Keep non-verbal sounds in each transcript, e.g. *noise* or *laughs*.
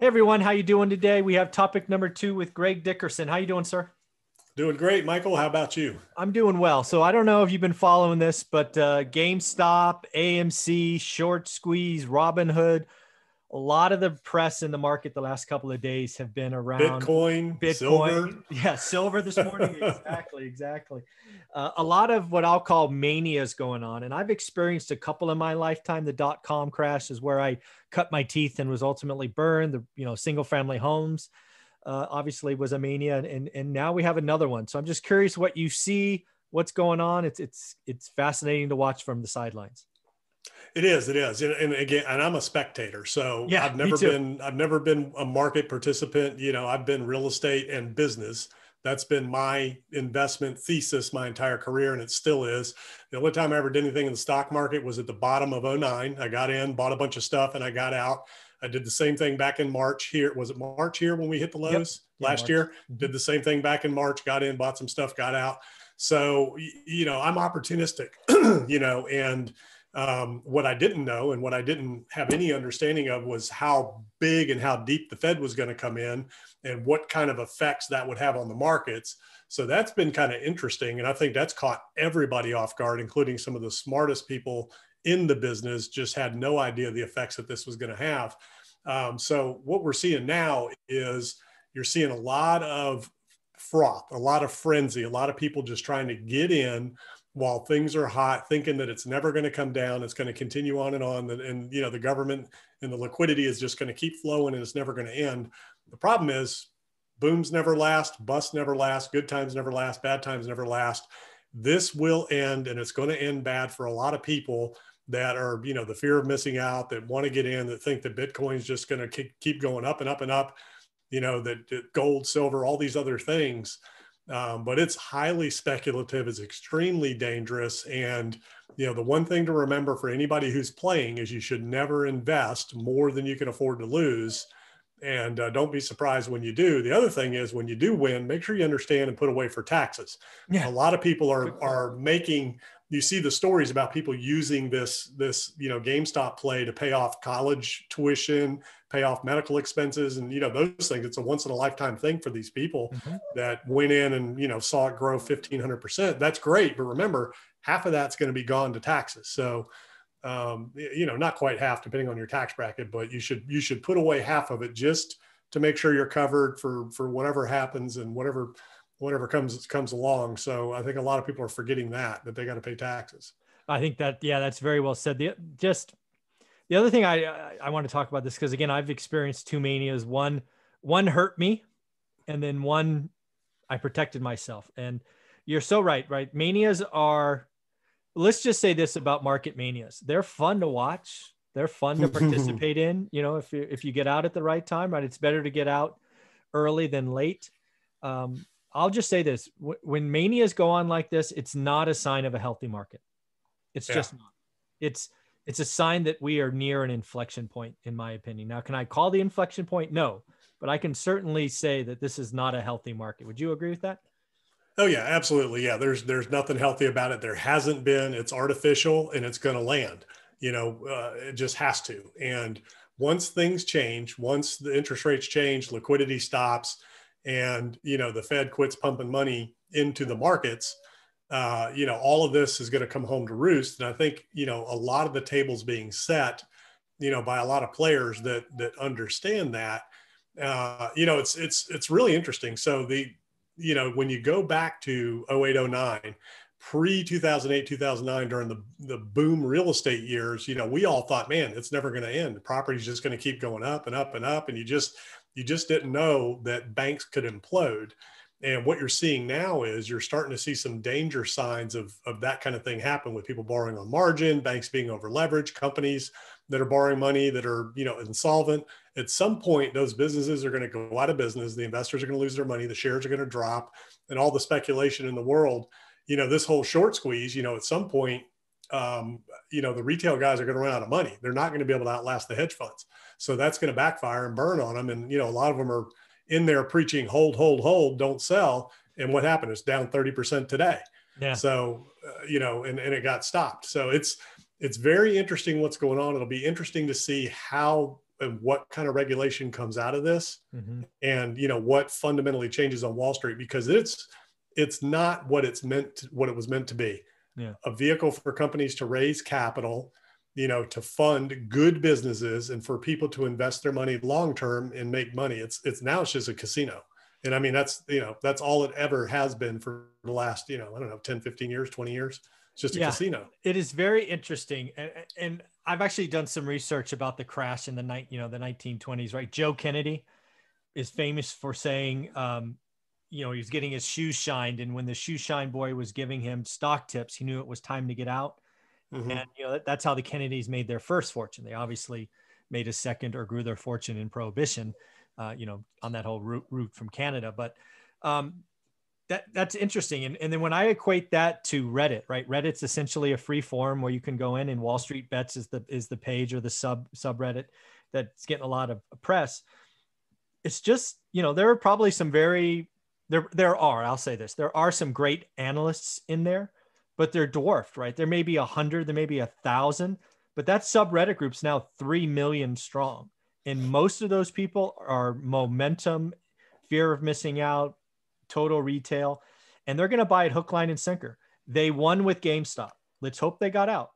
Hey everyone, how you doing today? We have topic number two with Greg Dickerson. How you doing, sir? Doing great, Michael. How about you? I'm doing well. So I don't know if you've been following this, but uh, GameStop, AMC, Short Squeeze, Robinhood, a lot of the press in the market the last couple of days have been around Bitcoin, Bitcoin, silver. *laughs* Yeah, silver this morning. *laughs* exactly, exactly. Uh, a lot of what I'll call manias going on, and I've experienced a couple in my lifetime. The dot com crash is where I cut my teeth and was ultimately burned. The you know single family homes uh, obviously was a mania, and and now we have another one. So I'm just curious what you see, what's going on. It's it's it's fascinating to watch from the sidelines. It is. It is. And, and, again, and I'm a spectator, so yeah, I've never been. I've never been a market participant. You know, I've been real estate and business. That's been my investment thesis my entire career, and it still is. The only time I ever did anything in the stock market was at the bottom of 09. I got in, bought a bunch of stuff, and I got out. I did the same thing back in March here. Was it March here when we hit the lows yep. last year? Mm-hmm. Did the same thing back in March, got in, bought some stuff, got out. So, you know, I'm opportunistic, *clears throat* you know, and um, what I didn't know and what I didn't have any understanding of was how big and how deep the Fed was going to come in and what kind of effects that would have on the markets. So that's been kind of interesting. And I think that's caught everybody off guard, including some of the smartest people in the business, just had no idea the effects that this was going to have. Um, so what we're seeing now is you're seeing a lot of froth, a lot of frenzy, a lot of people just trying to get in while things are hot, thinking that it's never going to come down, it's going to continue on and on, and, and you know the government and the liquidity is just going to keep flowing and it's never going to end. The problem is, booms never last, busts never last, good times never last, bad times never last. This will end, and it's going to end bad for a lot of people that are, you know, the fear of missing out, that want to get in, that think that Bitcoin is just going to keep going up and up and up. You know, that gold, silver, all these other things um, but it's highly speculative. It's extremely dangerous. And you know, the one thing to remember for anybody who's playing is you should never invest more than you can afford to lose. And uh, don't be surprised when you do. The other thing is when you do win, make sure you understand and put away for taxes. Yeah. A lot of people are are making you see the stories about people using this this you know GameStop play to pay off college tuition, pay off medical expenses, and you know those things. It's a once in a lifetime thing for these people mm-hmm. that went in and you know saw it grow fifteen hundred percent. That's great, but remember half of that's going to be gone to taxes. So um, you know not quite half depending on your tax bracket, but you should you should put away half of it just to make sure you're covered for for whatever happens and whatever whatever comes comes along. So I think a lot of people are forgetting that that they got to pay taxes. I think that yeah, that's very well said. The just the other thing I I want to talk about this because again I've experienced two manias. One one hurt me, and then one I protected myself. And you're so right, right? Manias are. Let's just say this about market manias: they're fun to watch. They're fun to *laughs* participate in. You know, if you if you get out at the right time, right? It's better to get out early than late. Um, I'll just say this: when manias go on like this, it's not a sign of a healthy market. It's yeah. just not. It's it's a sign that we are near an inflection point, in my opinion. Now, can I call the inflection point? No, but I can certainly say that this is not a healthy market. Would you agree with that? Oh yeah, absolutely. Yeah, there's there's nothing healthy about it. There hasn't been. It's artificial, and it's going to land. You know, uh, it just has to. And once things change, once the interest rates change, liquidity stops and you know the Fed quits pumping money into the markets, uh, you know all of this is going to come home to roost. And I think you know a lot of the tables being set, you know, by a lot of players that that understand that. Uh, you know, it's it's it's really interesting. So the you know when you go back to 0809 pre 2008 2009 during the, the boom real estate years you know we all thought man it's never going to end property's just going to keep going up and up and up and you just you just didn't know that banks could implode. And what you're seeing now is you're starting to see some danger signs of, of that kind of thing happen with people borrowing on margin, banks being over leveraged, companies that are borrowing money that are, you know, insolvent. At some point, those businesses are going to go out of business. The investors are going to lose their money. The shares are going to drop and all the speculation in the world. You know, this whole short squeeze, you know, at some point, um, you know, the retail guys are going to run out of money. They're not going to be able to outlast the hedge funds. So that's going to backfire and burn on them. And, you know, a lot of them are in there preaching hold, hold, hold, don't sell. And what happened? It's down 30% today. Yeah. So, uh, you know, and, and it got stopped. So it's, it's very interesting what's going on. It'll be interesting to see how, and what kind of regulation comes out of this mm-hmm. and you know what fundamentally changes on wall street because it's it's not what it's meant to, what it was meant to be. Yeah. a vehicle for companies to raise capital you know to fund good businesses and for people to invest their money long term and make money. It's it's now it's just a casino. And i mean that's you know that's all it ever has been for the last you know i don't know 10 15 years 20 years. It's just a yeah, casino. It is very interesting. And, and I've actually done some research about the crash in the night, you know, the 1920s, right? Joe Kennedy is famous for saying, um, you know, he was getting his shoes shined, and when the shoe shine boy was giving him stock tips, he knew it was time to get out. Mm-hmm. And you know, that, that's how the Kennedys made their first fortune. They obviously made a second or grew their fortune in prohibition, uh, you know, on that whole route, route from Canada. But um, that that's interesting. And, and then when I equate that to Reddit, right? Reddit's essentially a free forum where you can go in and Wall Street Bets is the is the page or the sub subreddit that's getting a lot of press. It's just, you know, there are probably some very there there are, I'll say this, there are some great analysts in there, but they're dwarfed, right? There may be a hundred, there may be a thousand, but that subreddit group's now three million strong. And most of those people are momentum, fear of missing out, total retail, and they're going to buy it hook, line, and sinker. They won with GameStop. Let's hope they got out.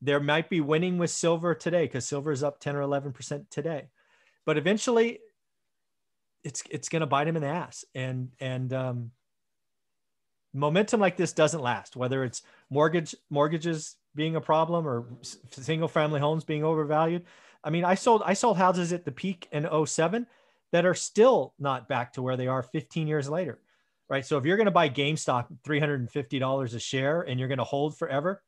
There might be winning with silver today because silver is up 10 or 11% today. But eventually, it's it's going to bite him in the ass. And and um, momentum like this doesn't last. Whether it's mortgage mortgages being a problem or single family homes being overvalued. I mean, I sold I sold houses at the peak in 07 that are still not back to where they are 15 years later right? So if you're going to buy GameStop $350 a share and you're going to hold forever,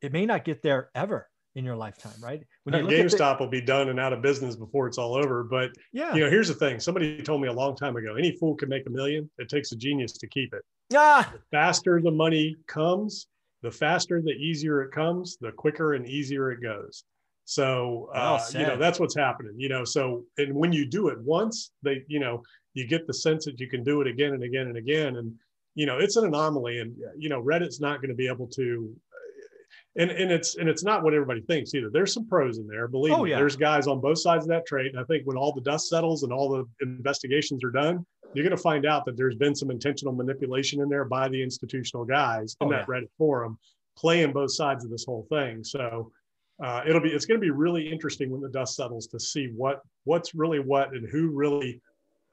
it may not get there ever in your lifetime, right? When you GameStop the- will be done and out of business before it's all over. But yeah, you know, here's the thing: somebody told me a long time ago, any fool can make a million. It takes a genius to keep it. Ah, the faster the money comes, the faster, the easier it comes, the quicker and easier it goes. So uh, you know that's what's happening. You know, so and when you do it once, they you know you get the sense that you can do it again and again and again. And, you know, it's an anomaly and, you know, Reddit's not going to be able to, and, and it's, and it's not what everybody thinks either. There's some pros in there. Believe oh, me, yeah. there's guys on both sides of that trade. And I think when all the dust settles and all the investigations are done, you're going to find out that there's been some intentional manipulation in there by the institutional guys in oh, that yeah. Reddit forum playing both sides of this whole thing. So, uh, it'll be it's going to be really interesting when the dust settles to see what what's really what and who really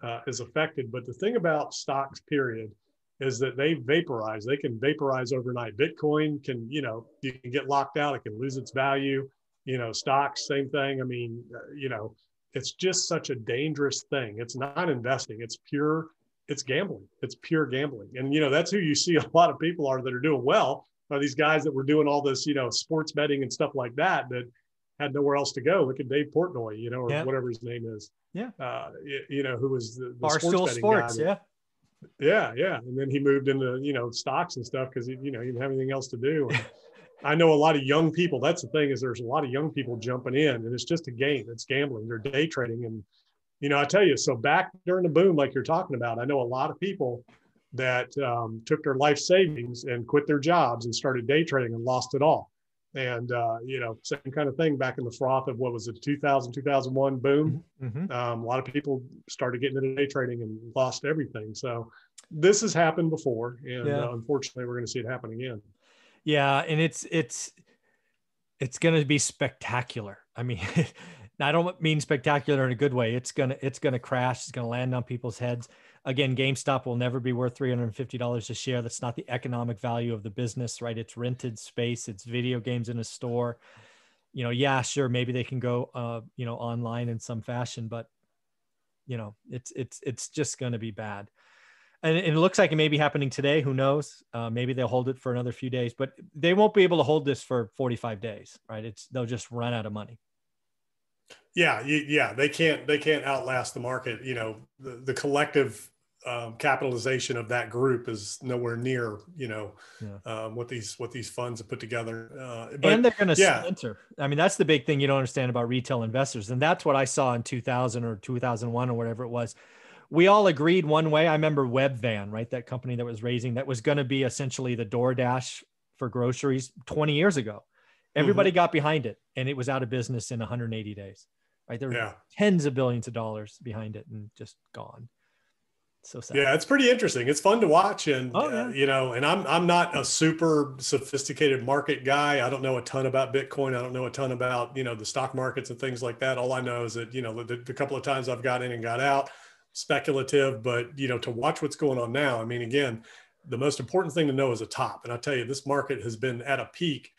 uh, is affected. But the thing about stocks, period, is that they vaporize. They can vaporize overnight. Bitcoin can, you know, you can get locked out. It can lose its value. You know, stocks, same thing. I mean, uh, you know, it's just such a dangerous thing. It's not investing. It's pure. It's gambling. It's pure gambling. And you know, that's who you see *laughs* a lot of people are that are doing well. Are these guys that were doing all this, you know, sports betting and stuff like that that had nowhere else to go. Look at Dave Portnoy, you know, or yeah. whatever his name is. Yeah. Uh, you, know, who was the, the sports, sports yeah. Yeah, yeah. And then he moved into, you know, stocks and stuff because, you know, he didn't have anything else to do. *laughs* I know a lot of young people. That's the thing is there's a lot of young people jumping in and it's just a game. It's gambling. They're day trading. And, you know, I tell you, so back during the boom, like you're talking about, I know a lot of people that um, took their life savings and quit their jobs and started day trading and lost it all and uh, you know same kind of thing back in the froth of what was it 2000 2001 boom mm-hmm. um, a lot of people started getting into day trading and lost everything. So this has happened before and yeah. uh, unfortunately we're going to see it happen again. Yeah and it's it's it's going to be spectacular. I mean *laughs* i don't mean spectacular in a good way. It's going to it's going to crash. It's going to land on people's heads again, GameStop will never be worth $350 a share. That's not the economic value of the business, right? It's rented space, it's video games in a store. You know, yeah, sure, maybe they can go, uh, you know, online in some fashion, but you know, it's it's it's just going to be bad. And, it looks like it may be happening today. Who knows? Uh, maybe they'll hold it for another few days, but they won't be able to hold this for 45 days, right? It's they'll just run out of money. Yeah, yeah, they can't they can't outlast the market. You know, the, the collective um, capitalization of that group is nowhere near you know yeah. um, what these what these funds have put together. Uh, but, and they're going to yeah. splinter. I mean, that's the big thing you don't understand about retail investors, and that's what I saw in 2000 or 2001 or whatever it was. We all agreed one way. I remember Webvan, right? That company that was raising that was going to be essentially the DoorDash for groceries 20 years ago. Everybody mm-hmm. got behind it, and it was out of business in 180 days right? There were yeah. tens of billions of dollars behind it and just gone. So sad. Yeah, it's pretty interesting. It's fun to watch, and oh, yeah. uh, you know, and I'm I'm not a super sophisticated market guy. I don't know a ton about Bitcoin. I don't know a ton about you know the stock markets and things like that. All I know is that you know the, the couple of times I've got in and got out, speculative. But you know, to watch what's going on now, I mean, again, the most important thing to know is a top. And I tell you, this market has been at a peak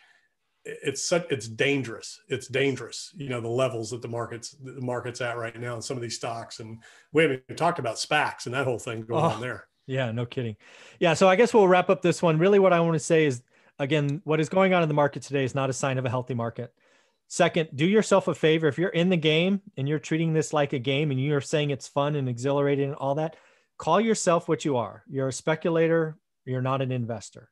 it's such it's dangerous. It's dangerous you know the levels that the markets the market's at right now and some of these stocks. And we haven't even talked about spacs and that whole thing going oh, on there. yeah no kidding. Yeah so i guess we'll wrap up this one. Really what i want to say is again what is going on in the market today is not a sign of a healthy market. Second do yourself a favor. If you're in the game and you're treating this like a game and you're saying it's fun and exhilarating and all that call yourself what you are. You're a speculator you're not an investor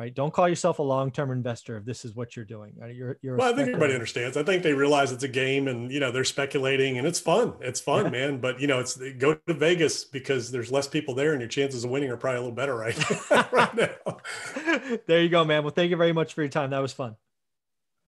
right? Don't call yourself a long-term investor if this is what you're doing. Right? You're, you're well, I think everybody understands. I think they realize it's a game and, you know, they're speculating and it's fun. It's fun, yeah. man. But, you know, it's go to Vegas because there's less people there and your chances of winning are probably a little better right, *laughs* right now. *laughs* there you go, man. Well, thank you very much for your time. That was fun.